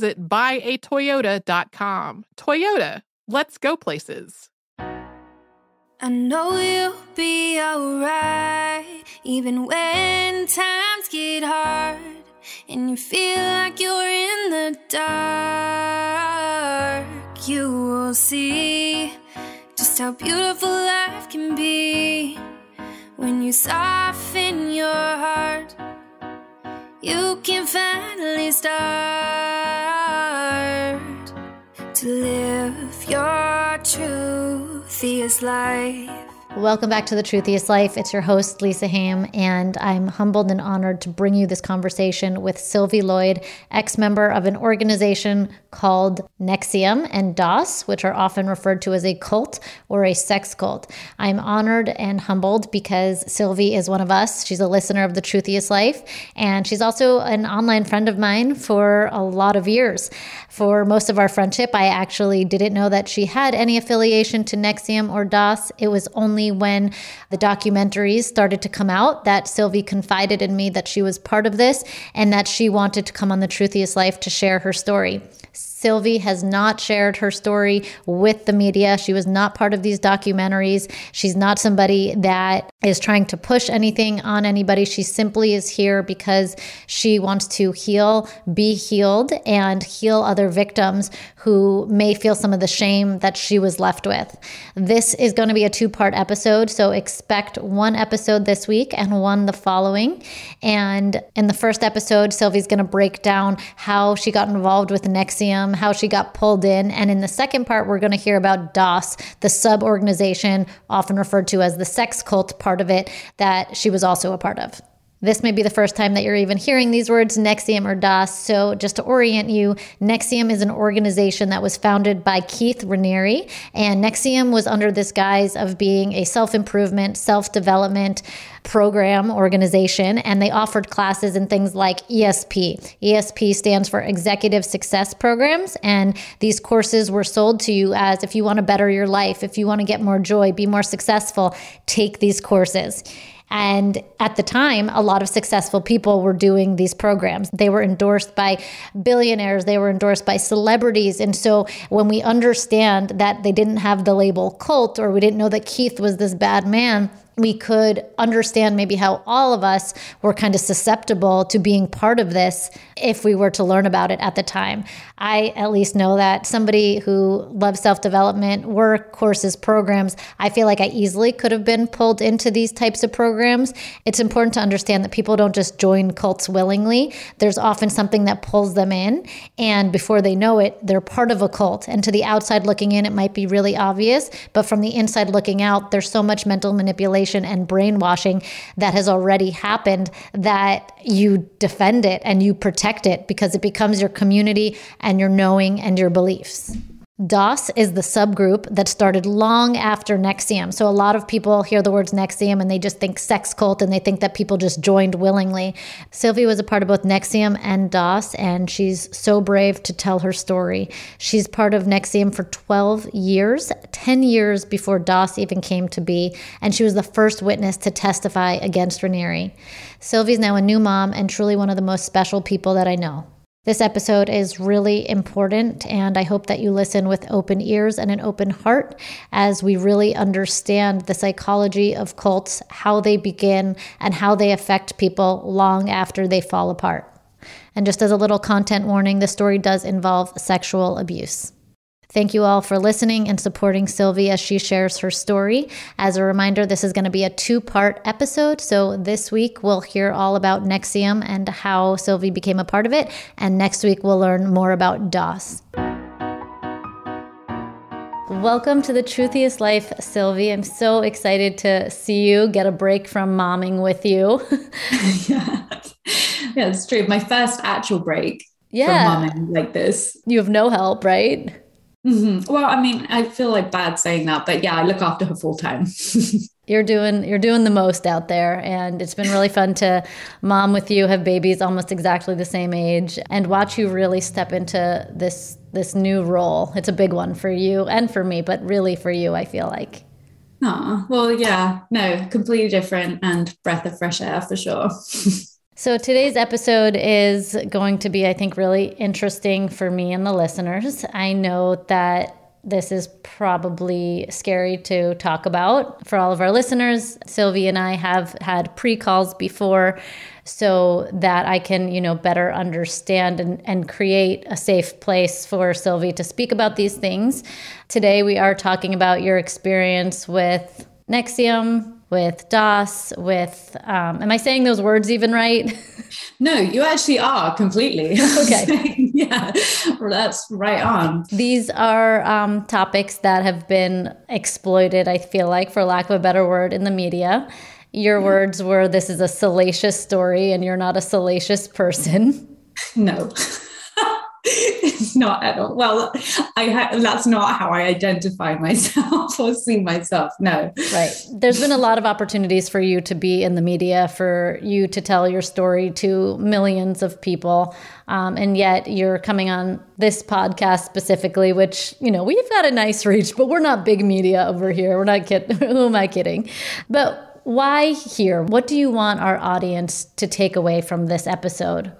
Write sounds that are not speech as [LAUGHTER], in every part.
buyatoyota.com. Toyota, let's go places. I know you'll be alright, even when times get hard and you feel like you're in the dark. You will see just how beautiful life can be when you soften your heart. You can finally start to live your truthiest life. Welcome back to The Truthiest Life. It's your host, Lisa Haim, and I'm humbled and honored to bring you this conversation with Sylvie Lloyd, ex member of an organization called NXIVM and DOS, which are often referred to as a cult or a sex cult. I'm honored and humbled because Sylvie is one of us. She's a listener of The Truthiest Life, and she's also an online friend of mine for a lot of years. For most of our friendship, I actually didn't know that she had any affiliation to NXIVM or DOS. It was only when the documentaries started to come out that Sylvie confided in me that she was part of this and that she wanted to come on The Truthiest Life to share her story. Sylvie has not shared her story with the media. She was not part of these documentaries. She's not somebody that is trying to push anything on anybody. She simply is here because she wants to heal, be healed, and heal other victims who may feel some of the shame that she was left with. This is going to be a two part episode, so expect one episode this week and one the following. And in the first episode, Sylvie's going to break down how she got involved with NXIVM, how she got pulled in. And in the second part, we're going to hear about DOS, the sub organization, often referred to as the sex cult part of it, that she was also a part of. This may be the first time that you're even hearing these words, NXIVM or DOS. So, just to orient you, NXIVM is an organization that was founded by Keith Raniere, and NXIVM was under this guise of being a self improvement, self development program organization, and they offered classes in things like ESP. ESP stands for Executive Success Programs, and these courses were sold to you as if you want to better your life, if you want to get more joy, be more successful, take these courses. And at the time, a lot of successful people were doing these programs. They were endorsed by billionaires, they were endorsed by celebrities. And so when we understand that they didn't have the label cult or we didn't know that Keith was this bad man, we could understand maybe how all of us were kind of susceptible to being part of this if we were to learn about it at the time. I at least know that somebody who loves self development, work, courses, programs, I feel like I easily could have been pulled into these types of programs. It's important to understand that people don't just join cults willingly, there's often something that pulls them in. And before they know it, they're part of a cult. And to the outside looking in, it might be really obvious, but from the inside looking out, there's so much mental manipulation and brainwashing that has already happened that you defend it and you protect it because it becomes your community and your knowing and your beliefs. DOS is the subgroup that started long after NXIVM. So a lot of people hear the words NXIVM and they just think sex cult and they think that people just joined willingly. Sylvie was a part of both NXIVM and DOS, and she's so brave to tell her story. She's part of NXIVM for 12 years, 10 years before DOS even came to be, and she was the first witness to testify against Raniere. Sylvie's now a new mom and truly one of the most special people that I know. This episode is really important, and I hope that you listen with open ears and an open heart as we really understand the psychology of cults, how they begin, and how they affect people long after they fall apart. And just as a little content warning, the story does involve sexual abuse. Thank you all for listening and supporting Sylvie as she shares her story. As a reminder, this is going to be a two part episode. So this week we'll hear all about NXIVM and how Sylvie became a part of it. And next week we'll learn more about DOS. Welcome to the Truthiest Life, Sylvie. I'm so excited to see you, get a break from momming with you. [LAUGHS] yeah. yeah, it's true. My first actual break yeah. from momming like this. You have no help, right? Mm-hmm. Well, I mean, I feel like bad saying that, but yeah, I look after her full time. [LAUGHS] you're doing you're doing the most out there, and it's been really fun to mom with you, have babies almost exactly the same age, and watch you really step into this this new role. It's a big one for you and for me, but really for you, I feel like. Oh, well, yeah, no, completely different and breath of fresh air for sure. [LAUGHS] So today's episode is going to be, I think, really interesting for me and the listeners. I know that this is probably scary to talk about for all of our listeners. Sylvie and I have had pre calls before so that I can, you know, better understand and, and create a safe place for Sylvie to speak about these things. Today, we are talking about your experience with NXIVM, with DOS, with, um, am I saying those words even right? [LAUGHS] No, you actually are completely. [LAUGHS] Okay. [LAUGHS] yeah, that's right on. These are um, topics that have been exploited, I feel like, for lack of a better word, in the media. Your yeah. words were this is a salacious story and you're not a salacious person. No. It's not at all. Well, I ha- that's not how I identify myself [LAUGHS] or see myself. No. Right. There's been a lot of opportunities for you to be in the media, for you to tell your story to millions of people. Um, and yet you're coming on this podcast specifically, which, you know, we've got a nice reach, but we're not big media over here. We're not kidding. [LAUGHS] Who am I kidding? But why here? What do you want our audience to take away from this episode?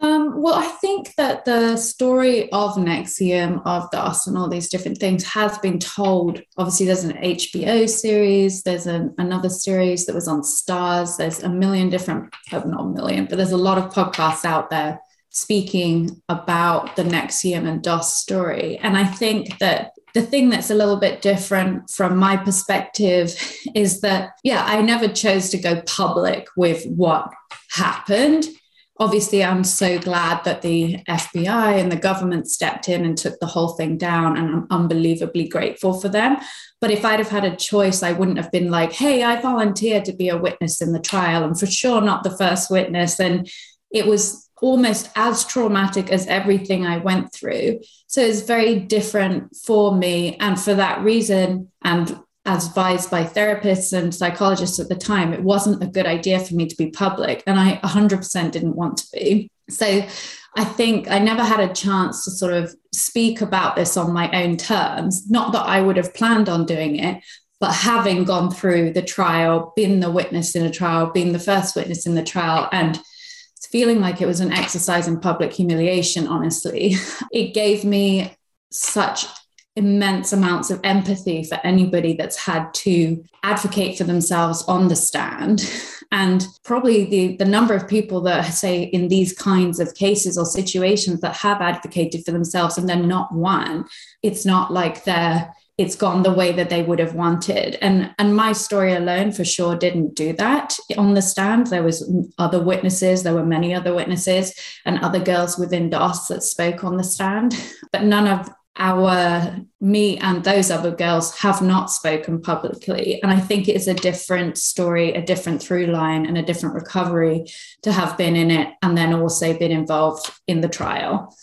Um, well, I think that the story of NXIVM, of DOS, and all these different things has been told. Obviously, there's an HBO series, there's an, another series that was on Starz, there's a million different, oh, not a million, but there's a lot of podcasts out there speaking about the NXIVM and DOS story. And I think that the thing that's a little bit different from my perspective is that, yeah, I never chose to go public with what happened obviously i'm so glad that the fbi and the government stepped in and took the whole thing down and i'm unbelievably grateful for them. But if i'd have had a choice i wouldn't have been like hey i volunteered to be a witness in the trial and for sure not the first witness. And it was almost as traumatic as everything i went through. So it's very different for me and for that reason and advised by therapists and psychologists at the time, it wasn't a good idea for me to be public. And I 100% didn't want to be. So I think I never had a chance to sort of speak about this on my own terms. Not that I would have planned on doing it, but having gone through the trial, been the witness in a trial, being the first witness in the trial, and feeling like it was an exercise in public humiliation, honestly, [LAUGHS] it gave me such immense amounts of empathy for anybody that's had to advocate for themselves on the stand. And probably the the number of people that say in these kinds of cases or situations that have advocated for themselves and they're not won it's not like they're it's gone the way that they would have wanted. And and my story alone for sure didn't do that. On the stand there was other witnesses there were many other witnesses and other girls within dos that spoke on the stand but none of our me and those other girls have not spoken publicly and i think it is a different story a different through line and a different recovery to have been in it and then also been involved in the trial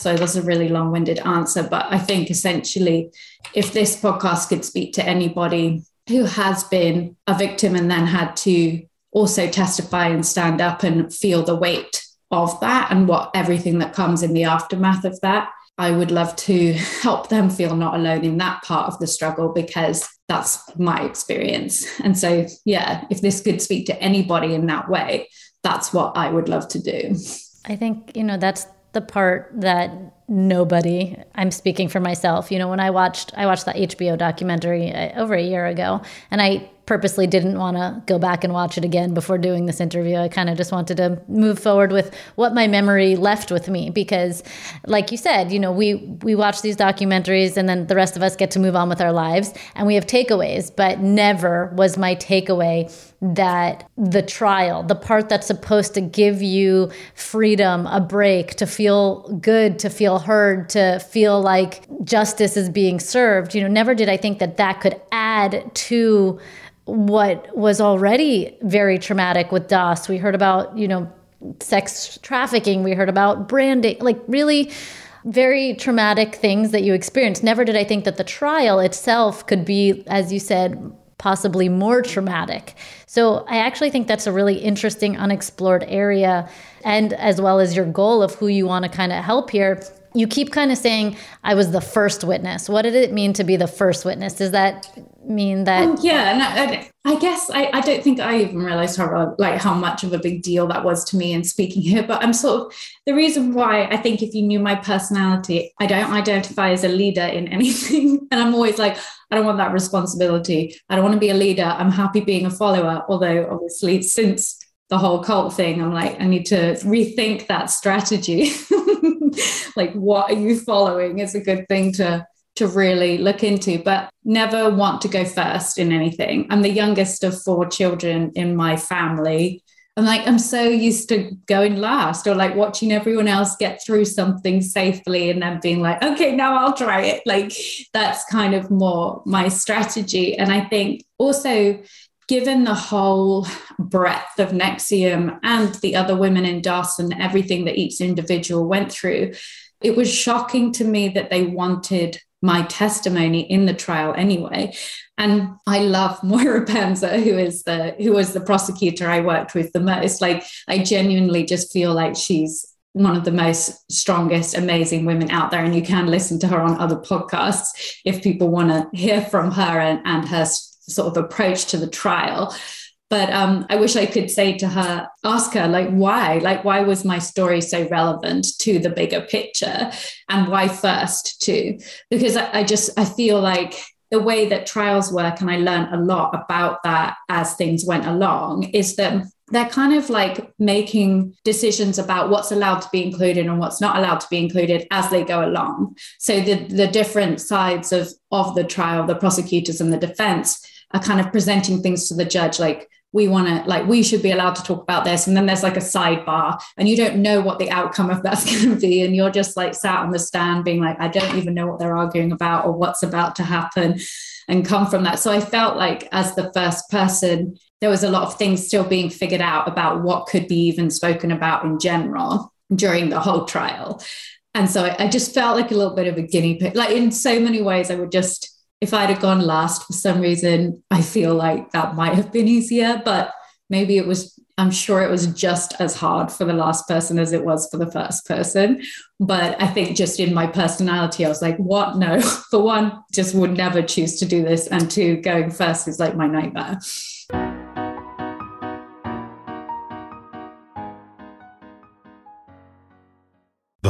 So that's a really long winded answer. But I think essentially, if this podcast could speak to anybody who has been a victim and then had to also testify and stand up and feel the weight of that and what everything that comes in the aftermath of that, I would love to [LAUGHS] help them feel not alone in that part of the struggle because that's my experience. And so, yeah, if this could speak to anybody in that way, that's what I would love to do. I think, you know, that's the part that nobody i'm speaking for myself you know when i watched i watched that hbo documentary uh, over a year ago and i purposely didn't want to go back and watch it again before doing this interview. I kind of just wanted to move forward with what my memory left with me because like you said, you know, we we watch these documentaries and then the rest of us get to move on with our lives and we have takeaways, but never was my takeaway that the trial, the part that's supposed to give you freedom, a break, to feel good, to feel heard, to feel like justice is being served, you know, never did I think that that could add to what was already very traumatic with DOS. We heard about, you know, sex trafficking, we heard about branding, like really very traumatic things that you experienced. Never did I think that the trial itself could be, as you said, possibly more traumatic. So I actually think that's a really interesting unexplored area and as well as your goal of who you want to kind of help here you keep kind of saying I was the first witness. What did it mean to be the first witness? Does that mean that? Um, yeah, and I, I guess I, I, don't think I even realized how like how much of a big deal that was to me in speaking here. But I'm sort of the reason why I think if you knew my personality, I don't identify as a leader in anything, [LAUGHS] and I'm always like I don't want that responsibility. I don't want to be a leader. I'm happy being a follower. Although obviously since the whole cult thing, I'm like I need to rethink that strategy. [LAUGHS] [LAUGHS] like what are you following is a good thing to to really look into but never want to go first in anything. I'm the youngest of four children in my family. I'm like i'm so used to going last or like watching everyone else get through something safely and then being like okay now i'll try it. Like that's kind of more my strategy. And i think also given the whole breadth of NXIVM and the other women in DOS and everything that each individual went through, it was shocking to me that they wanted my testimony in the trial anyway. And I love [LAUGHS] Moira Penza, who is the who was the prosecutor I worked with the most. Like I genuinely just feel like she's one of the most strongest, amazing women out there. And you can listen to her on other podcasts if people want to hear from her and, and her sort of approach to the trial but um, I wish I could say to her, ask her, like, why? Like, why was my story so relevant to the bigger picture? And why first, too? Because I, I just, I feel like the way that trials work, and I learned a lot about that as things went along, is that they're kind of like making decisions about what's allowed to be included and what's not allowed to be included as they go along. So the, the different sides of, of the trial, the prosecutors and the defense, are kind of presenting things to the judge like we want to like we should be allowed to talk about this. And then there's like a sidebar and you don't know what the outcome of that's [LAUGHS] going to be. And you're just like sat on the stand being like i don't even know what they're arguing about or what's about to happen and come from that. So i felt like as the first person there was a lot of things still being figured out about what could be even spoken about in general during the whole trial. And so I just felt like a little bit of a guinea pig like in so many ways i would just if I'd have gone last for some reason, I feel like that might have been easier, but maybe it was, I'm sure it was just as hard for the last person as it was for the first person. But I think just in my personality, I was like, what? No, [LAUGHS] for one, just would never choose to do this. And two, going first is like my nightmare.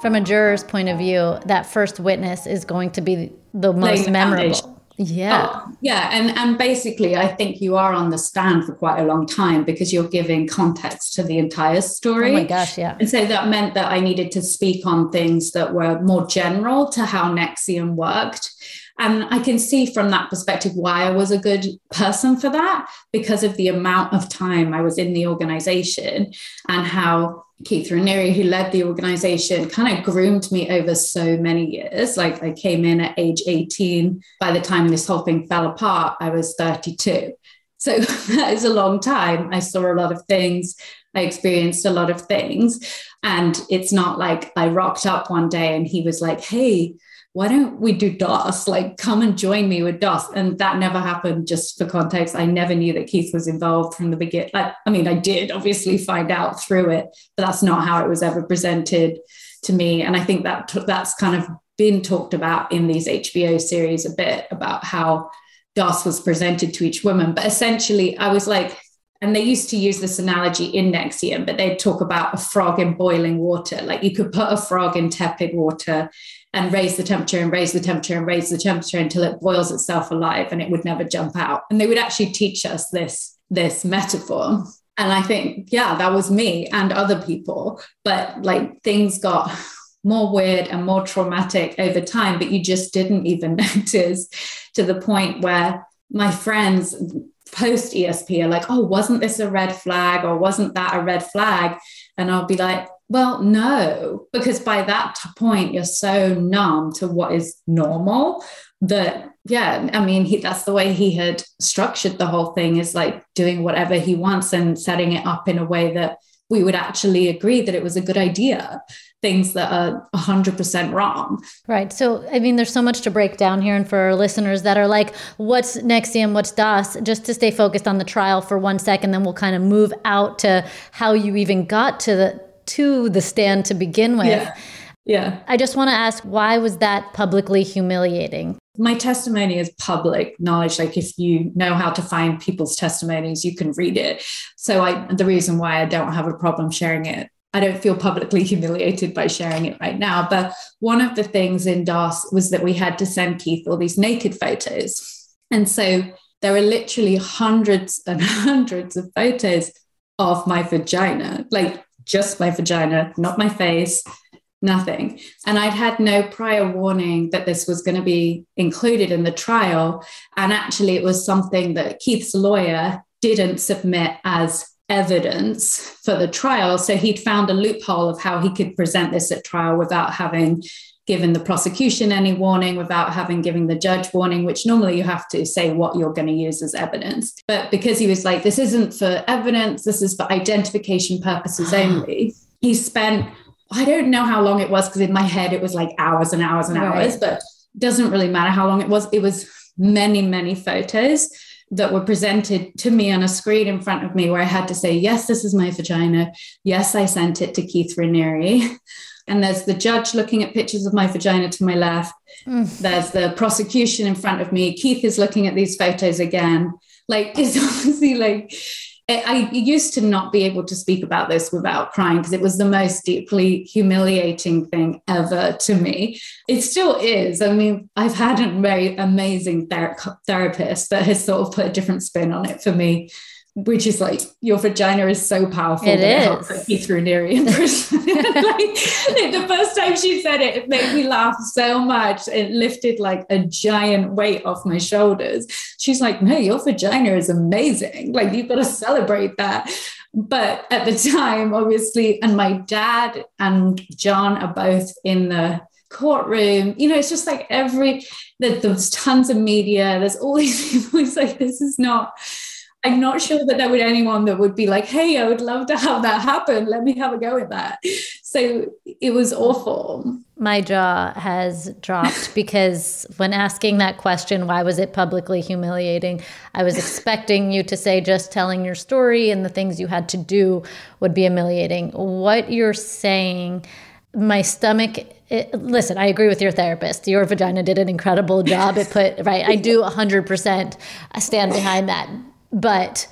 From a juror's point of view, that first witness is going to be the most memorable. foundation. Yeah. Oh, yeah, and and basically, I think you are on the stand for quite a long time because you're giving context to the entire story. Oh my gosh, yeah. And so that meant that I needed to speak on things that were more general to how NXIVM worked. And I can see from that perspective why I was a good person for that because of the amount of time I was in the organization and how Keith Raniere, who led the organization, kind of groomed me over so many years. Like I came in at age 18. By the time this whole thing fell apart, I was 32. So [LAUGHS] that is a long time. I saw a lot of things. I experienced a lot of things. And it's not like I rocked up one day and he was like, hey, why don't we do DOS? Like, come and join me with DOS. And that never happened, just for context. I never knew that Keith was involved from the beginning. I, I mean, I did obviously find out through it, but that's not how it was ever presented to me. And I think that that's kind of been talked about in these HBO series a bit about how DOS was presented to each woman. But essentially, I was like, and they used to use this analogy in NXIVM, but they'd talk about a frog in boiling water. Like you could put a frog in tepid water and raise the temperature and raise the temperature and raise the temperature until it boils itself alive and it would never jump out. And they would actually teach us this, this metaphor. And I think, yeah, that was me and other people. But like things got more weird and more traumatic over time, but you just didn't even [LAUGHS] notice to the point where my friends post ESP are like, oh, wasn't this a red flag or wasn't that a red flag? And I'll be like, well, no, because by that point, you're so numb to what is normal that, yeah, I mean, he, that's the way he had structured the whole thing is like doing whatever he wants and setting it up in a way that we would actually agree that it was a good idea things that are 100% wrong. Right. So, I mean, there's so much to break down here. And for our listeners that are like, what's NXIVM, what's DOS, just to stay focused on the trial for one second, then we'll kind of move out to how you even got to the to the stand to begin with. Yeah. Yeah. I just want to ask why was that publicly humiliating? My testimony is public knowledge. Like if you know how to find people's testimonies, you can read it. So I the reason why I don't have a problem sharing it I don't feel publicly [LAUGHS] humiliated by sharing it right now. But one of the things in DOS was that we had to send Keith all these naked photos. And so there are literally hundreds and [LAUGHS] hundreds of photos of my vagina, like just my vagina, not my face, nothing. And I'd had no prior warning that this was going to be included in the trial. And actually, it was something that Keith's lawyer didn't submit as evidence for the trial. So he'd found a loophole of how he could present this at trial without having given the prosecution any warning, without having given the judge warning, which normally you have to say what you're going to use as evidence. But because he was like, this isn't for evidence, this is for identification purposes [GASPS] only, he spent, I don't know how long it was, because in my head it was like hours and hours and hours, right. but doesn't really matter how long it was. It was many, many photos that were presented to me on a screen in front of me where I had to say, yes, this is my vagina. Yes, I sent it to Keith Raniere. [LAUGHS] And there's the judge looking at pictures of my vagina to my left. Mm. There's the prosecution in front of me. Keith is looking at these photos again. Like, [LAUGHS] it's obviously like, I used to not be able to speak about this without crying because it was the most deeply humiliating thing ever to me. It still is. I mean, I've had a very amazing ther- therapist that has sort of put a different spin on it for me which is like your vagina is so powerful it that is. it helps you through [LAUGHS] like, the first time she said it, it made me laugh so much. It lifted like a giant weight off my shoulders. She's like, No, your vagina is amazing. Like, you've got to celebrate that. But at the time, obviously, and my dad and John are both in the courtroom. You know, it's just like every, there's tons of media, there's all these [LAUGHS] people. It's like, this is not I'm not sure that there would anyone that would be like, hey, I would love to have that happen. Let me have a go at that. So it was awful. My jaw has dropped [LAUGHS] because when asking that question, why was it publicly humiliating? I was expecting you to say just telling your story and the things you had to do would be humiliating. What you're saying, my stomach it, listen, I agree with your therapist. Your vagina did an incredible job. It [LAUGHS] put, right, I do 100% stand behind that but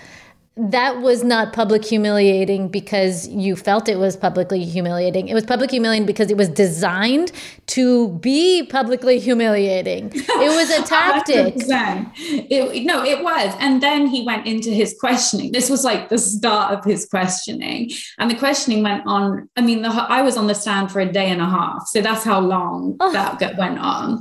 that was not public humiliating because you felt it was publicly humiliating. It was public humiliating because it was designed to be publicly humiliating. [LAUGHS] It was a tactic. it, no, it was. And then he went into his questioning. This was like the start of his questioning. And the questioning went on. I mean, the, I was on the stand for a day and a half. So that's how long oh. that went on.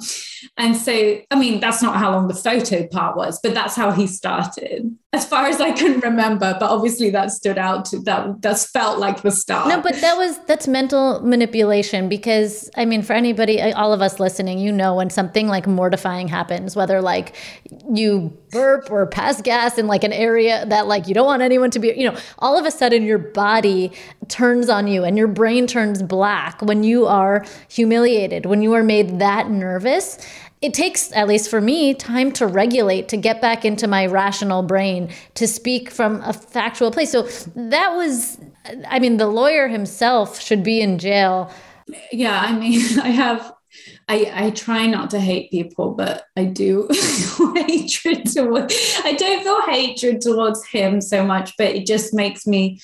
And so, I mean, that's not how long the photo part was, but that's how he started as far as I can remember. But obviously, that stood out. To, that that's felt like the start. No, but that was that's mental manipulation because I mean, for anybody, uh, all of us listening, you know, when something like mortifying happens, whether like you burp or pass gas in like an area that like you don't want anyone to be, you know, all of a sudden your body turns on you and your brain turns black when you are humiliated, when you are made that nervous it takes, at least for me, time to regulate, to get back into my rational brain, to speak from a factual place. So that was, I mean, the lawyer himself should be in jail. Yeah, I mean, [LAUGHS] I have, I, I try not to hate people, but I do [LAUGHS] hatred towards, I don't feel hatred towards him so much, but it just makes me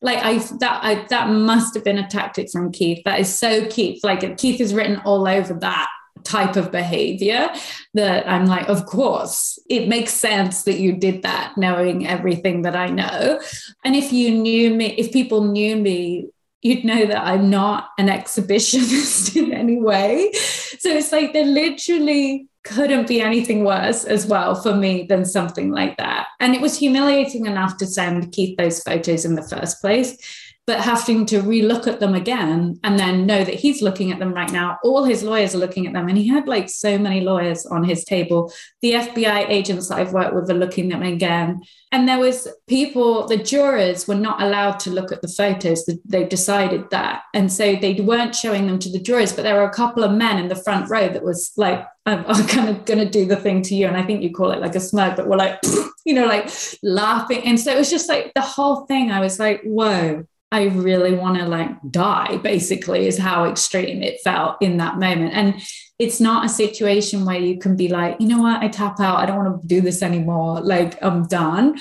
like I that I, that must have been a tactic from Keith. That is so Keith. Like Keith is written all over that type of behavior that I'm like, of course, it makes sense that you did that, knowing everything that I know. And if you knew me, if people knew me, you'd know that I'm not an exhibitionist [LAUGHS] in any way. So it's like there literally couldn't be anything worse as well for me than something like that. And it was humiliating enough to send Keith those photos in the first place but having to relook at them again and then know that he's looking at them right now. All his lawyers are looking at them. And he had like so many lawyers on his table. The FBI agents that I've worked with are looking at them again. And there was people, the jurors were not allowed to look at the photos. They decided that. And so they weren't showing them to the jurors, but there were a couple of men in the front row that was like, I'm, I'm kind of going to do the thing to you. And I think you call it like a smirk, but we're like, [LAUGHS] you know, like laughing. And so it was just like the whole thing. I was like, whoa I really want to like die, basically, is how extreme it felt in that moment. And it's not a situation where you can be like, you know what, I tap out, I don't want to do this anymore, like I'm done.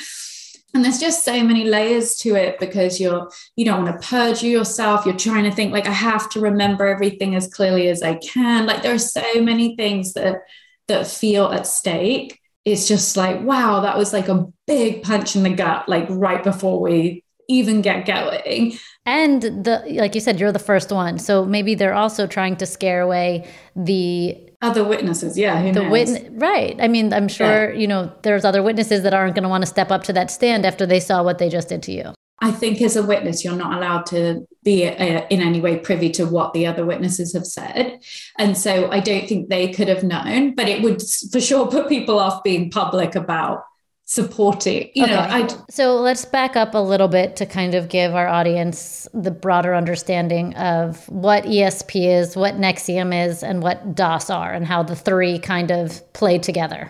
And there's just so many layers to it because you're you don't want to purge yourself. You're trying to think like I have to remember everything as clearly as I can. Like there are so many things that that feel at stake. It's just like, wow, that was like a big punch in the gut, like right before we even get going. And the like you said, you're the first one, so maybe they're also trying to scare away the other witnesses. Yeah, the witness. Right. I mean, I'm sure yeah. you know there's other witnesses that aren't going to want to step up to that stand after they saw what they just did to you. I think as a witness, you're not allowed to be uh, in any way privy to what the other witnesses have said. And so I don't think they could have known, but it would for sure put people off being public about supporting you okay. know I, so let's back up a little bit to kind of give our audience the broader understanding of what esp is what NXIVM is and what dos are and how the three kind of play together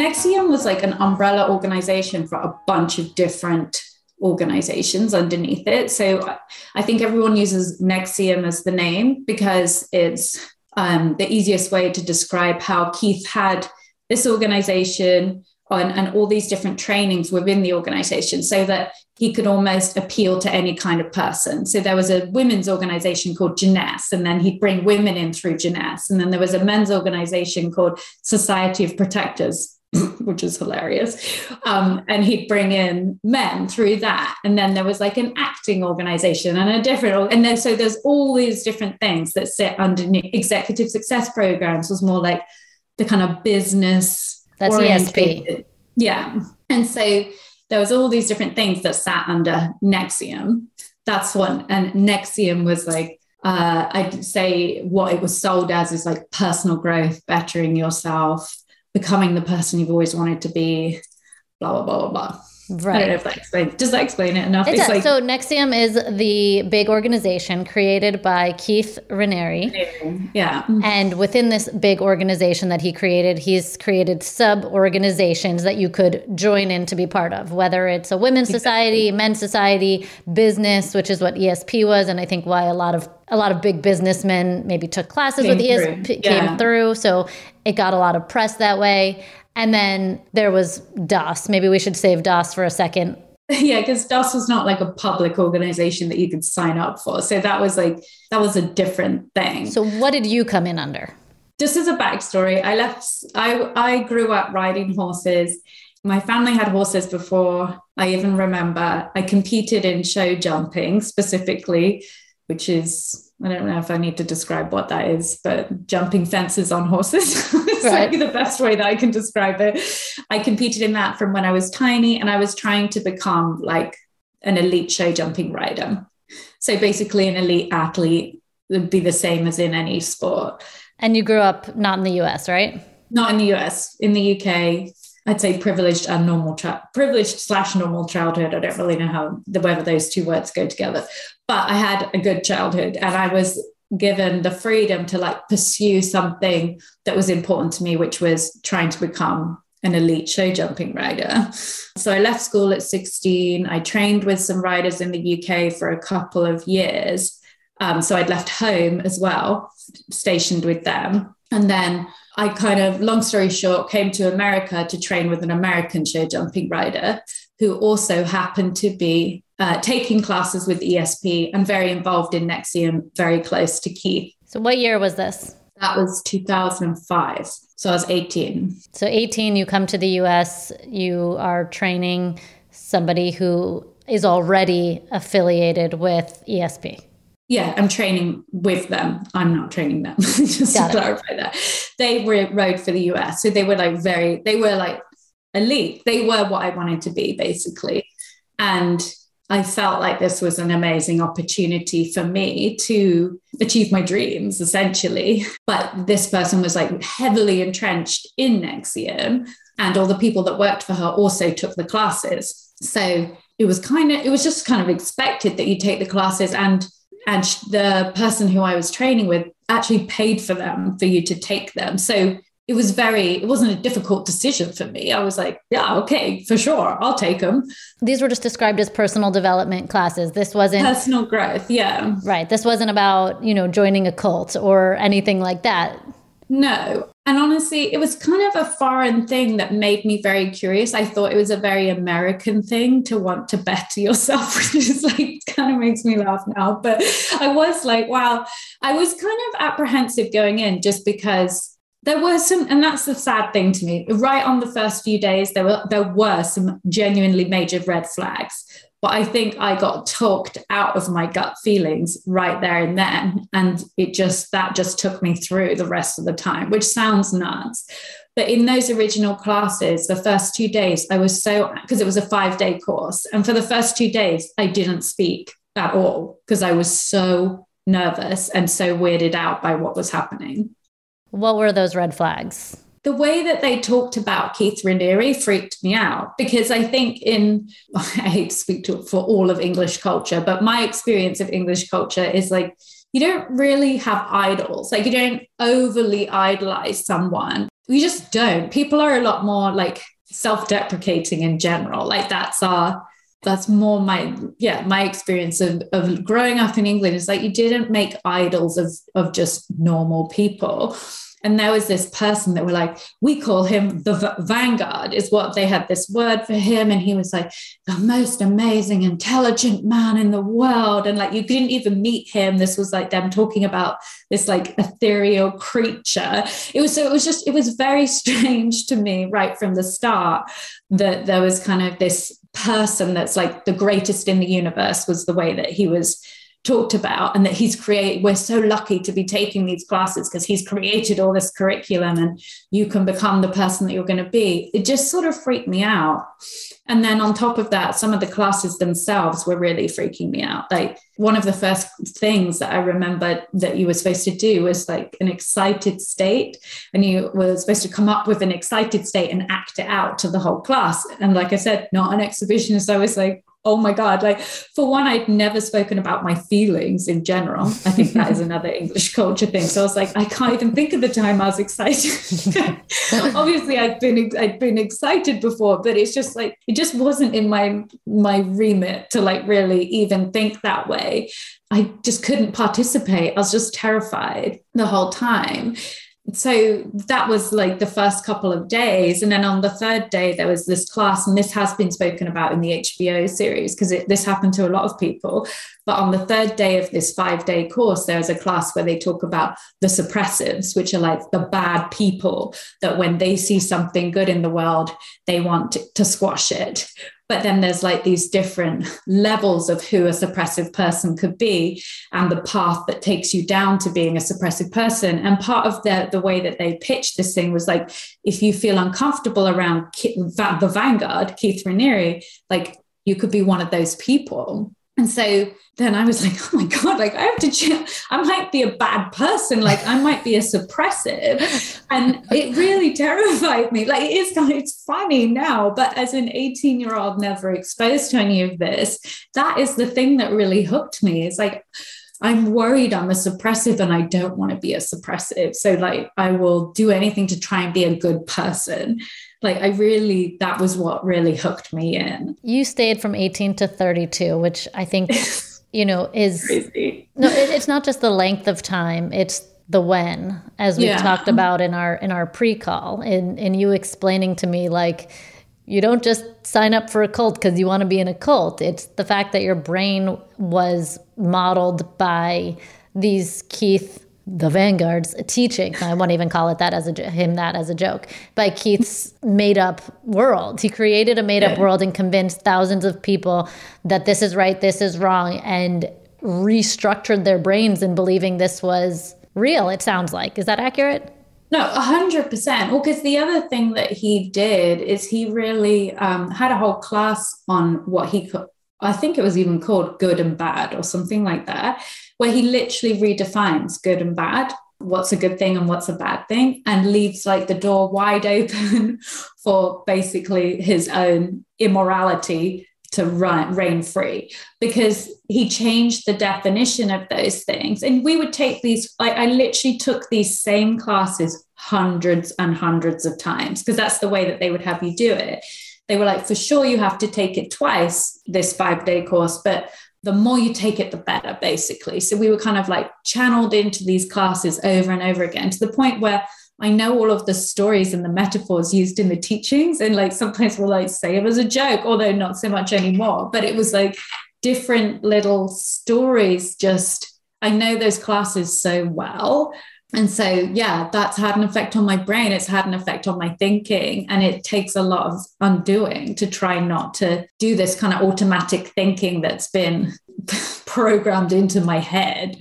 NXIVM was like an umbrella organization for a bunch of different organizations underneath it. So I think everyone uses NXIVM as the name because it's um, the easiest way to describe how Keith had this organization and, and all these different trainings within the organization so that he could almost appeal to any kind of person. So there was a women's organization called Jeunesse, and then he'd bring women in through Jeunesse. And then there was a men's organization called Society of Protectors, [LAUGHS] which is hilarious. Um, and he'd bring in men through that. And then there was like an acting organization and a different, and then so there's all these different things that sit underneath executive success programs was more like the kind of business. That's ESP. Yeah. And so there was all these different things that sat under NXIVM. That's one. And NXIVM was like, uh, I'd say what it was sold as is like personal growth, bettering yourself, becoming the person you've always wanted to be, blah, blah, blah, blah, blah. Right. I don't know if that explains. Does that explain it enough? It does. Like, so NXIVM is the big organization created by Keith Raniere. Yeah. Mm-hmm. And within this big organization that he created, he's created sub organizations that you could join in to be part of, whether it's a women's society, men's society, business, which is what ESP was, and I think why a lot of a lot of big businessmen maybe took classes came with ESP, through. came through. So it got a lot of press that way. And then there was DOS. Maybe we should save DOS for a second. [LAUGHS] Yeah, because DOS was not like a public organization that you could sign up for. So that was like, that was a different thing. So what did you come in under? Just as a backstory, I left, I, I grew up riding horses. My family had horses before I even remember. I competed in show jumping specifically, which is I don't know if I need to describe what that is, but jumping fences on horses [LAUGHS] is right. like the best way that I can describe it. I competed in that from when I was tiny and I was trying to become like an elite show jumping rider. So basically, an elite athlete would be the same as in any sport. And you grew up not in the US, right? Not in the US, in the UK. I'd say privileged and normal child, privileged slash normal childhood. I don't really know how the whether those two words go together, but I had a good childhood and I was given the freedom to like pursue something that was important to me, which was trying to become an elite show jumping rider. So I left school at 16. I trained with some riders in the UK for a couple of years. Um, so I'd left home as well, stationed with them. And then I kind of, long story short, came to America to train with an American show jumping rider who also happened to be uh, taking classes with ESP and very involved in NXIVM, very close to Keith. So, what year was this? That was 2005. So, I was 18. So, 18, you come to the US, you are training somebody who is already affiliated with ESP. Yeah, I'm training with them. I'm not training them. [LAUGHS] Just Got to it. clarify that. They were rode for the US. So they were like very, they were like elite. They were what I wanted to be, basically. And I felt like this was an amazing opportunity for me to achieve my dreams, essentially. But this person was like heavily entrenched in NXIVM, and all the people that worked for her also took the classes. So it was kind of, it was just kind of expected that you take the classes and and the person who I was training with actually paid for them for you to take them. So it was very, it wasn't a difficult decision for me. I was like, yeah, okay, for sure, I'll take them. These were just described as personal development classes. This wasn't personal growth. Yeah. Right. This wasn't about, you know, joining a cult or anything like that. No. And honestly, it was kind of a foreign thing that made me very curious. I thought it was a very American thing to want to better yourself, [LAUGHS] which is like kind of makes me laugh now. But I was like, wow, I was kind of apprehensive going in just because there were some, and that's the sad thing to me. Right on the first few days, there were there were some genuinely major red flags. But I think I got talked out of my gut feelings right there and then. And it just, that just took me through the rest of the time, which sounds nuts. But in those original classes, the first two days, I was so, because it was a five day course. And for the first two days, I didn't speak at all because I was so nervous and so weirded out by what was happening. What were those red flags? The way that they talked about Keith Raniere freaked me out because I think in [LAUGHS] I hate to speak to for all of English culture, but my experience of English culture is like you don't really have idols. Like you don't overly idolize someone. You just don't. People are a lot more like self-deprecating in general. Like that's our that's more my yeah my experience of, of growing up in england is like you didn't make idols of of just normal people and there was this person that were like, we call him the v- Vanguard, is what they had this word for him. And he was like the most amazing, intelligent man in the world. And like you couldn't even meet him. This was like them talking about this like ethereal creature. It was so it was just, it was very [LAUGHS] strange to me right from the start that there was kind of this person that's like the greatest in the universe was the way that he was talked about and that he's created we're so lucky to be taking these classes because he's created all this curriculum and you can become the person that you're going to be. It just sort of freaked me out. And then on top of that some of the classes themselves were really freaking me out. Like one of the first things that i remember that you were supposed to do was like an excited state and you were supposed to come up with an excited state and act it out to the whole class. And like i said not an exhibitionist. I was like oh my god like for one i'd never spoken about my feelings in general. I think that is another english culture thing. So i was like i can't even think of the time i was excited. [LAUGHS] Obviously i'd been i'd been excited before but it's just like it just wasn't in my my remit to like really even think that way. I just couldn't participate. I was just terrified the whole time so that was like the first couple of days. And then on the third day there was this class and this has been spoken about in the hbo series because this happened to a lot of people. But on the third day of this five day course there's a class where they talk about the suppressives which are like the bad people that when they see something good in the world they want to squash it but then there's like these different levels of who a suppressive person could be and the path that takes you down to being a suppressive person. And part of the the way that they pitched this thing was like if you feel uncomfortable around the vanguard keith raniere like you could be one of those people and so then I was like, [LAUGHS] oh my God, like I have to, chill. I might be a bad person. Like I might be a suppressive. And it really terrified me. Like it is kind of, it's funny now, but as an 18 year old, never exposed to any of this, that is the thing that really hooked me. It's like, I'm worried I'm a suppressive and I don't want to be a suppressive. So, like, I will do anything to try and be a good person. Like, I really, that was what really hooked me in. You stayed from 18 to 32, which I think [LAUGHS] you know, is Crazy. no, it, it's not just the length of time, it's the when, as we've Yeah. talked about in our in our pre-call, and and you explaining to me like you don't just sign up for a cult because you want to be in a cult. It's the fact that your brain was modeled by these Keith the Vanguard's teaching. I won't even call it that as a him that as a joke. By Keith's made up world, he created a made up world and convinced thousands of people that this is right, this is wrong, and restructured their brains in believing this was real. It sounds like is that accurate? No, a hundred percent. Well, because the other thing that he did is he really um, had a whole class on what he could. I think it was even called good and bad or something like that, where he literally redefines good and bad, what's a good thing and what's a bad thing, and leaves like the door wide open [LAUGHS] for basically his own immorality to run reign free. Because he changed the definition of those things. And we would take these like i literally took these same classes hundreds and hundreds of times because that's the way that they would have you do it. They were like for sure you have to take it twice this five day course but the more you take it the better basically so we were kind of like channeled into these classes over and over again to the point where I know all of the stories and the metaphors used in the teachings, and like sometimes we'll like say it as a joke, although not so much anymore. But it was like different little stories. Just I know those classes so well. And so, yeah, that's had an effect on my brain. It's had an effect on my thinking. And it takes a lot of undoing to try not to do this kind of automatic thinking that's been [LAUGHS] programmed into my head.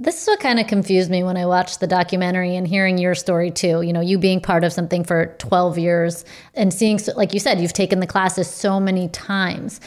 This is what kind of confused me when I watched the documentary and hearing your story too. You know, you being part of something for 12 years and seeing, like you said, you've taken the classes so many times.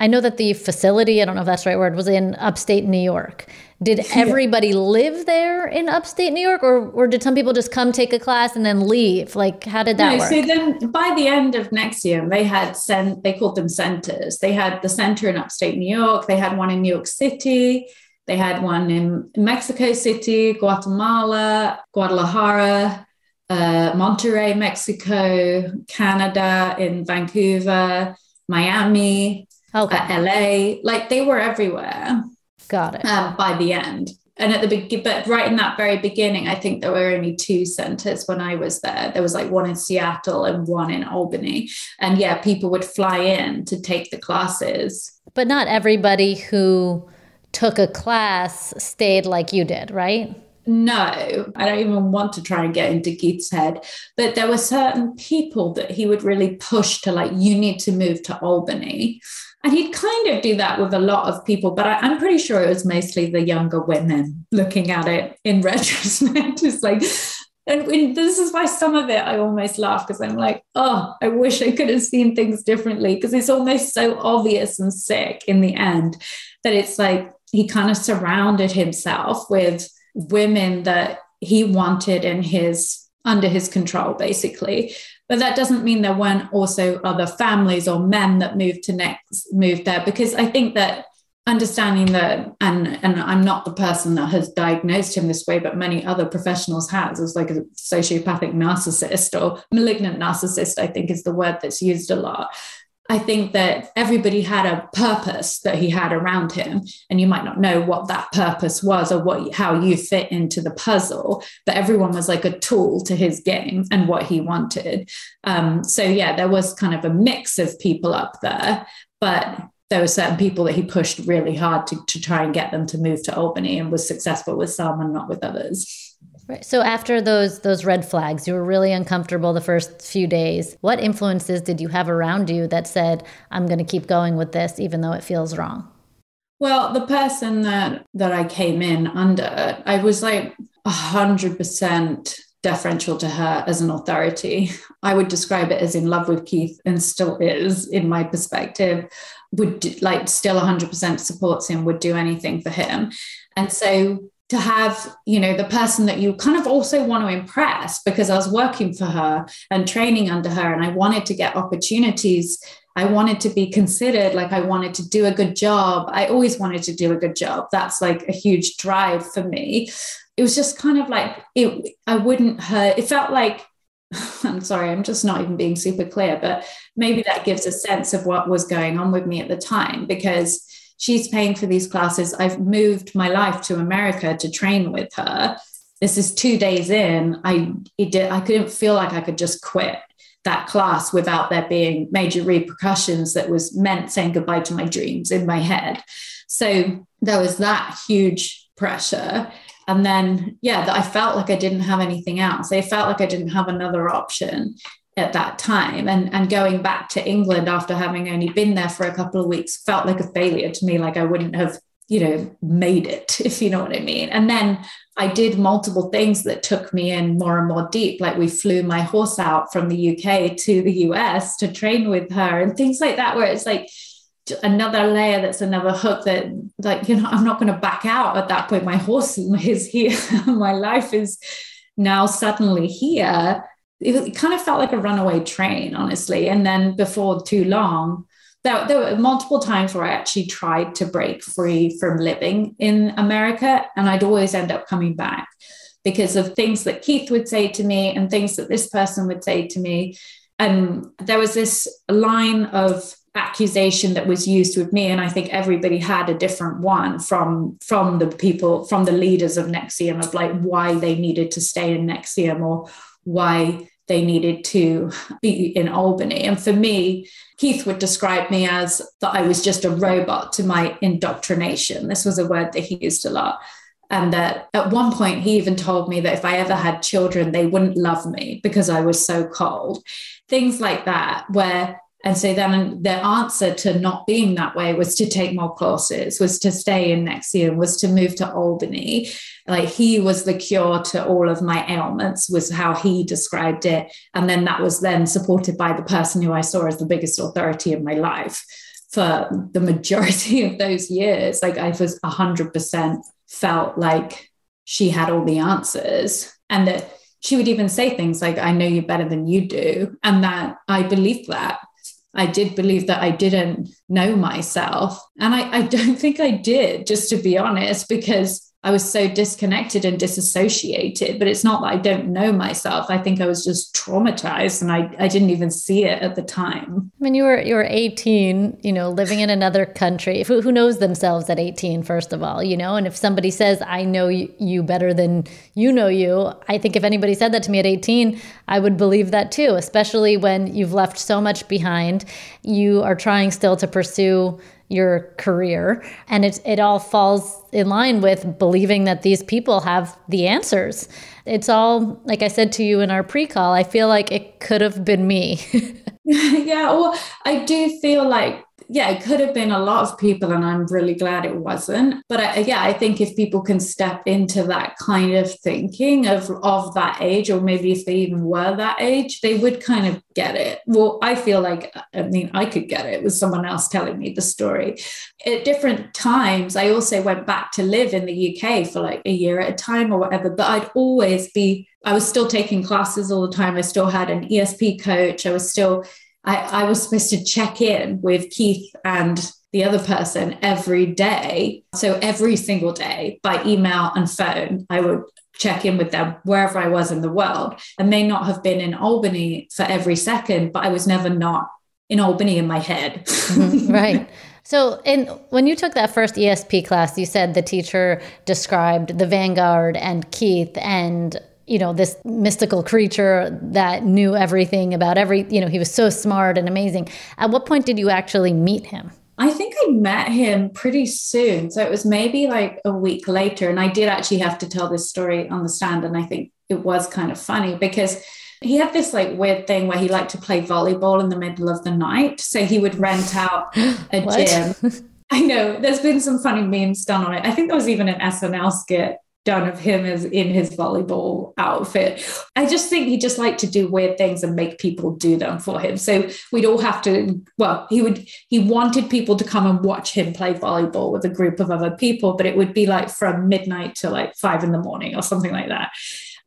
I know that the facility, I don't know if that's the right word, was in upstate New York. Did everybody live there in upstate New York or, or did some people just come take a class and then leave? Like, how did that no, work? so then by the end of next year, they had sent. They called them centers. They had the center in upstate New York. They had one in New York City. They had one in Mexico City, Guatemala, Guadalajara, uh, Monterrey, Mexico, Canada, in Vancouver, Miami, okay. LA. Like they were everywhere Got it. um, by the end. And at the beginning, but right in that very beginning, I think there were only two centers when I was there. There was like one in Seattle and one in Albany. And yeah, people would fly in to take the classes. But not everybody who took a class stayed like you did, right? No, I don't even want to try and get into Keith's head. But there were certain people that he would really push to, like, you need to move to Albany. And he'd kind of do that with a lot of people, but I, I'm pretty sure it was mostly the younger women looking at it in [LAUGHS] retrospect. It's like, and this is why some of it I almost laugh because I'm like, oh, I wish I could have seen things differently because it's almost so obvious and sick in the end that it's like he kind of surrounded himself with women that he wanted in his under his control basically but that doesn't mean there weren't also other families or men that moved to next moved there because i think that understanding that and and i'm not the person that has diagnosed him this way but many other professionals has as like a sociopathic narcissist or malignant narcissist i think is the word that's used a lot I think that everybody had a purpose that he had around him, and you might not know what that purpose was or what how you fit into the puzzle. But everyone was like a tool to his game and what he wanted. Um, so yeah, there was kind of a mix of people up there, but there were certain people that he pushed really hard to, to try and get them to move to Albany, and was successful with some and not with others. Right. So after those those red flags, you were really uncomfortable the first few days. What influences did you have around you that said, "I'm going to keep going with this, even though it feels wrong"? Well, the person that that I came in under, I was like a hundred percent deferential to her as an authority. I would describe it as in love with Keith and still is in my perspective, would like still 100% supports him, would do anything for him. And so to have, you know, the person that you kind of also want to impress because I was working for her and training under her and I wanted to get opportunities. I wanted to be considered, like I wanted to do a good job. I always wanted to do a good job. That's like a huge drive for me. It was just kind of like it I wouldn't hurt. It felt like [LAUGHS] I'm sorry, I'm just not even being super clear, but maybe that gives a sense of what was going on with me at the time because she's paying for these classes. I've moved my life to America to train with her. This is two days in. I did, I couldn't feel like I could just quit that class without there being major repercussions that was meant saying goodbye to my dreams in my head. So there was that huge pressure. And then, yeah, I felt like I didn't have anything else. I felt like I didn't have another option at that time. And, and going back to England after having only been there for a couple of weeks felt like a failure to me, like I wouldn't have, you know, made it, [LAUGHS] if you know what I mean. And then I did multiple things that took me in more and more deep. Like we flew my horse out from the UK to the US to train with her and things like that, where it's like, another layer that's another hook that like you know [LAUGHS] i'm not going to back out at that point my horse [LAUGHS] is here my life is now suddenly here it kind of felt like a runaway train honestly. And then before too long there, there were multiple times where i actually tried to break free from living in america and i'd always end up coming back because of things that keith would say to me and things that this person would say to me. And there was this line of accusation that was used with me and i think everybody had a different one from from the people from the leaders of NXIVM of like why they needed to stay in NXIVM or why they needed to be in albany. And for me keith would describe me as that i was just a robot to my indoctrination. This was a word that he used a lot. And that at one point he even told me that if i ever had children they wouldn't love me because i was so cold. Things like that where and so then the answer to not being that way was to take more courses, was to stay in NXIVM, was to move to Albany. Like he was the cure to all of my ailments, was how he described it. And then that was then supported by the person who I saw as the biggest authority in my life for the majority [LAUGHS] of those years. Like I was 100% felt like she had all the answers and that she would even say things like, I know you better than you do. And that I believed that I did believe that I didn't know myself. And I, I don't [LAUGHS] think I did, just to be honest, because I was so disconnected and disassociated. But it's not that I don't know myself. I think I was just traumatized and I, I didn't even see it at the time. I mean, you were you were 18, you know, living in another country. Who, who knows themselves at 18, first of all, you know? And if somebody says, I know you better than you know you, I think if anybody said that to me at 18, I would believe that too, especially when you've left so much behind. You are trying still to pursue your career. And it, it all falls in line with believing that these people have the answers. It's all, like I said to you in our pre call, I feel like it could have been me. [LAUGHS] [LAUGHS] yeah, well, I do feel like yeah, it could have been a lot of people, and I'm really glad it wasn't. But I, yeah, I think if people can step into that kind of thinking of of that age, or maybe if they even were that age, they would kind of get it. Well, I feel like I mean I could get it with someone else telling me the story. At different times, I also went back to live in the UK for like a year at a time or whatever. But I'd always be I was still taking classes all the time. I still had an ESP coach. I was still I, I was supposed to check in with Keith and the other person every day. So every single day by email and phone, I would check in with them wherever I was in the world. I may not have been in Albany for every second, but I was never not in Albany in my head. mm-hmm, [LAUGHS] right. So, in, when you took that first ESP class, you said the teacher described the Vanguard and Keith and you know this mystical creature that knew everything about every you know he was so smart and amazing. At what point did you actually meet him? I think i met him pretty soon. So it was maybe like a week later. And i did actually have to tell this story on the stand. And i think it was kind of funny because he had this like weird thing where he liked to play volleyball in the middle of the night. So he would rent [GASPS] out a gym. I know there's been some funny memes done on it. I think there was even an SNL skit done of him as in his volleyball outfit. I just think he just liked to do weird things and make people do them for him. So we'd all have to, well, he would, he wanted people to come and watch him play volleyball with a group of other people, but it would be like from midnight to like five in the morning or something like that.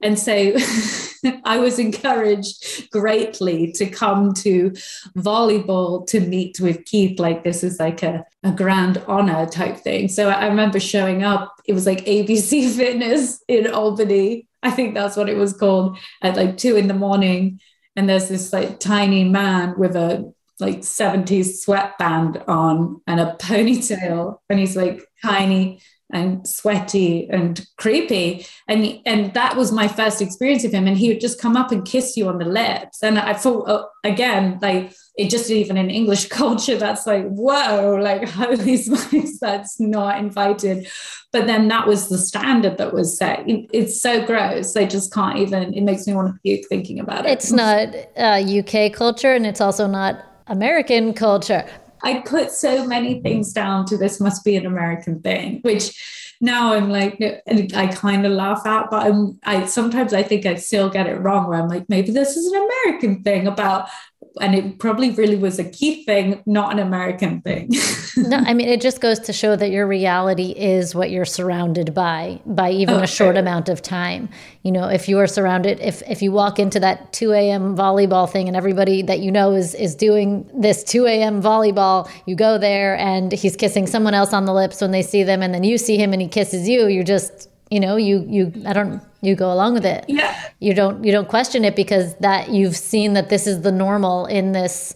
And so [LAUGHS] I was encouraged greatly to come to volleyball to meet with Keith. Like this is like a, a grand honor type thing. So I remember showing up, it was like ABC [LAUGHS] Fitness in Albany. I think that's what it was called at like two in the morning. And there's this like tiny man with a like 70s sweatband on and a [LAUGHS] ponytail and he's like tiny and sweaty and creepy. And and that was my first experience of him. And he would just come up and kiss you on the lips. And i thought uh, again like it just even in english [LAUGHS] culture that's like whoa like [LAUGHS] holy smokes that's not invited. But then that was the standard that was set. It's so gross. They just can't even it makes me want to puke thinking about it. It's not uh, uk culture and it's also not american culture I put so many things down to this must be an American thing, which now I'm like, I kind of laugh at, but I'm, I sometimes I think I still get it wrong where I'm like, maybe this is an American thing about and it probably really was a key thing, not an American thing. [LAUGHS] no, I mean it just goes to show that your reality is what you're surrounded by by even okay. a oh, short amount of time. You know, if you are surrounded, if if you walk into that 2 a.m. volleyball thing and everybody that you know is is doing this 2 a.m. volleyball, you go there and he's kissing someone else on the lips when they see them, and then you see him and he kisses you, you're just you know you you i don't you go along with it. Yeah. You don't you don't question it because that you've seen that this is the normal in this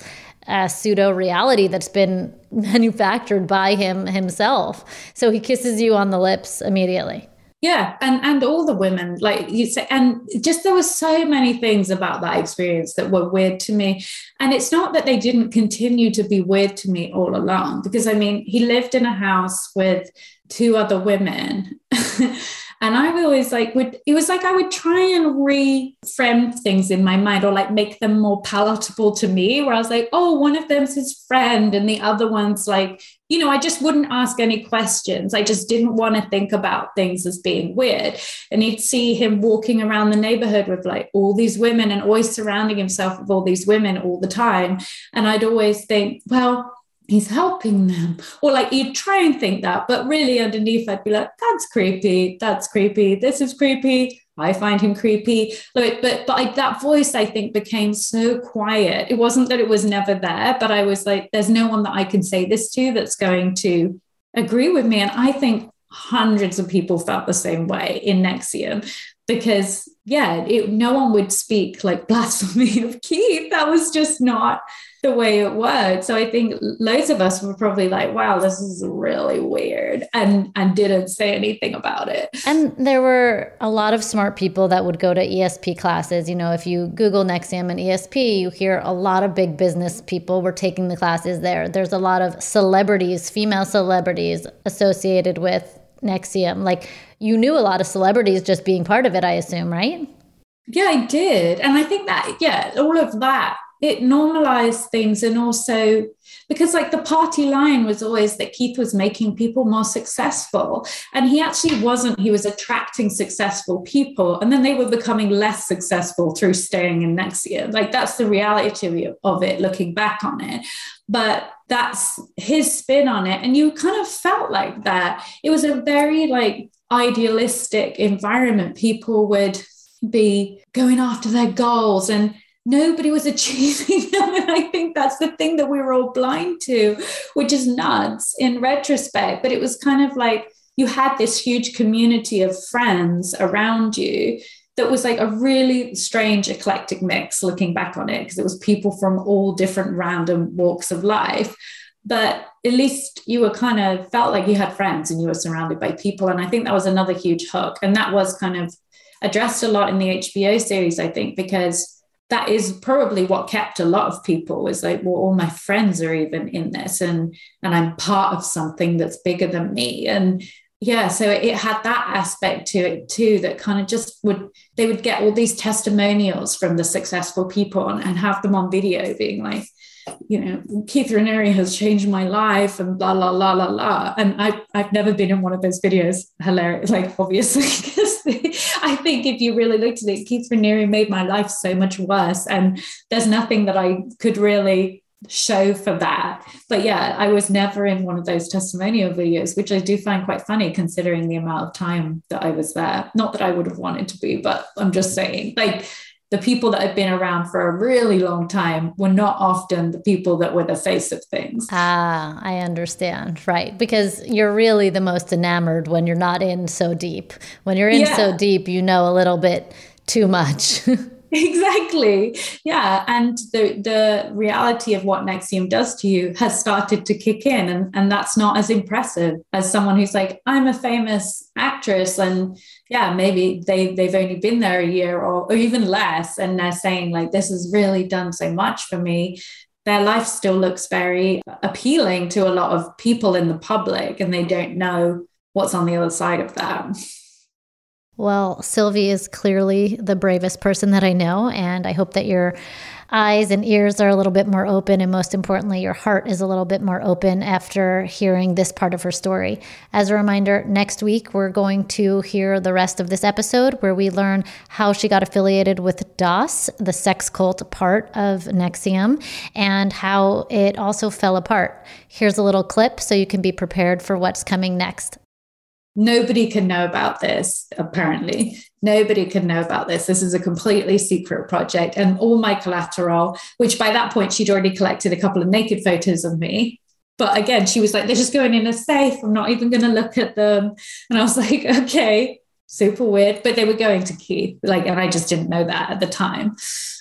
uh, pseudo reality that's been [LAUGHS] manufactured by him himself. So he kisses you on the lips immediately. Yeah. And and all the women like you say and just there were so many things about that experience that were weird to me. And it's not that they didn't continue to be weird to me all along because i mean he lived in a house with two other women [LAUGHS] And I always like would it was like I would try and reframe things in my mind or like make them more palatable to me, where I was like, oh, one of them's his friend, and the other one's like, you know, I just wouldn't ask any questions. I just didn't want to think about things as being weird. And you'd see him walking around the neighborhood with like all these women and always surrounding himself with all these women all the time. And I'd always think, well, he's helping them. Or like you'd try and think that, but really underneath, I'd be like, that's creepy. That's creepy. This is creepy. I find him creepy. Like, but but I, that voice, I think, became so quiet. It wasn't that it was never there, but I was like, there's no one that I can say this to that's going to agree with me. And I think hundreds of people felt the same way in NXIVM because yeah, it, no one would speak like blasphemy of Keith. That was just not the way it worked. So I think loads of us were probably like, wow, this is really weird and and didn't say anything about it. And there were a lot of smart people that would go to ESP classes. You know, if you Google NXIVM and ESP, you hear a lot of big business people were taking the classes there. There's a lot of celebrities, female celebrities associated with NXIVM. Like you knew a lot of celebrities just being part of it, I assume, right? Yeah, I did. And I think that, yeah, all of that it normalized things and also because like the party line was always that keith was making people more successful. And he actually wasn't he was attracting successful people and then they were becoming less successful through staying in NXIVM like that's the reality of it looking back on it. But that's his spin on it. And you kind of felt like that. It was a very like idealistic environment. People would be going after their goals and nobody was [LAUGHS] achieving them. And I think that's the thing that we were all blind to, which is nuts in retrospect. But it was kind of like you had this huge community of friends around you that was like a really strange eclectic mix looking back on it because it was people from all different random walks of life but at least you were kind of felt like you had friends and you were surrounded by people and i think that was another huge hook and that was kind of addressed a lot in the hbo series i think because that is probably what kept a lot of people is like well all my friends are even in this and and i'm part of something that's bigger than me and yeah so it had that aspect to it too that kind of just would they would get all these testimonials from the successful people and, and have them on video being like you know, Keith Raniere has changed my life and blah, blah, blah, blah, blah. And I, I've never been in one of those videos. Hilarious, like obviously, [LAUGHS] [LAUGHS] I think if you really looked at it, Keith Raniere made my life so much worse. And there's nothing that I could really show for that. But yeah, I was never in one of those testimonial videos, which I do find quite funny considering the amount of time that I was there. Not that I would have wanted to be, but I'm just saying, like, the people that have been around for a really long time were not often the people that were the face of things. Ah, I understand. Right. Because you're really the most enamored when you're not in so deep. When you're in yeah. so deep, you know a little bit too much. [LAUGHS] [LAUGHS] exactly. Yeah and the the reality of what NXIVM does to you has started to kick in and and that's not as impressive as someone who's like i'm a famous actress and yeah maybe they they've only been there a year or, or even less and they're saying like this has really done so much for me. Their life still looks very appealing to a lot of people in the public and they don't know what's on the other side of that well, Sylvie is clearly the bravest person that I know, and I hope that your eyes and ears are a little bit more open, and most importantly, your heart is a little bit more open after hearing this part of her story. As a reminder, next week we're going to hear the rest of this episode where we learn how she got affiliated with DOS, the sex cult part of NXIVM, and how it also fell apart. Here's a little clip so you can be prepared for what's coming next. Nobody can know about this, apparently. Nobody can know about this. This is a completely secret project. And all my collateral, which by that point she'd already collected a couple of naked photos of me. But again, she was like, they're just going in a safe. I'm not even going to look at them. And I was [LAUGHS] like, okay, super weird. But they were going to Keith. Like, and I just didn't know that at the time.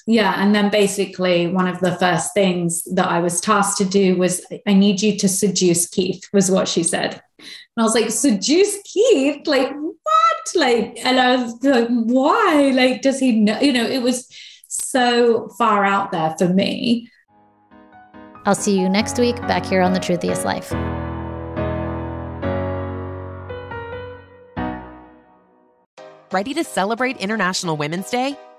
Yeah. And then basically, one of the first things that I was tasked to do was, I need you to seduce Keith, was what she said. And I was like, seduce Keith? Like, what? Like, and I was like, why? Like, does he know? You know, it was so far out there for me. I'll see you next week back here on The Truthiest Life. Ready to celebrate International Women's Day?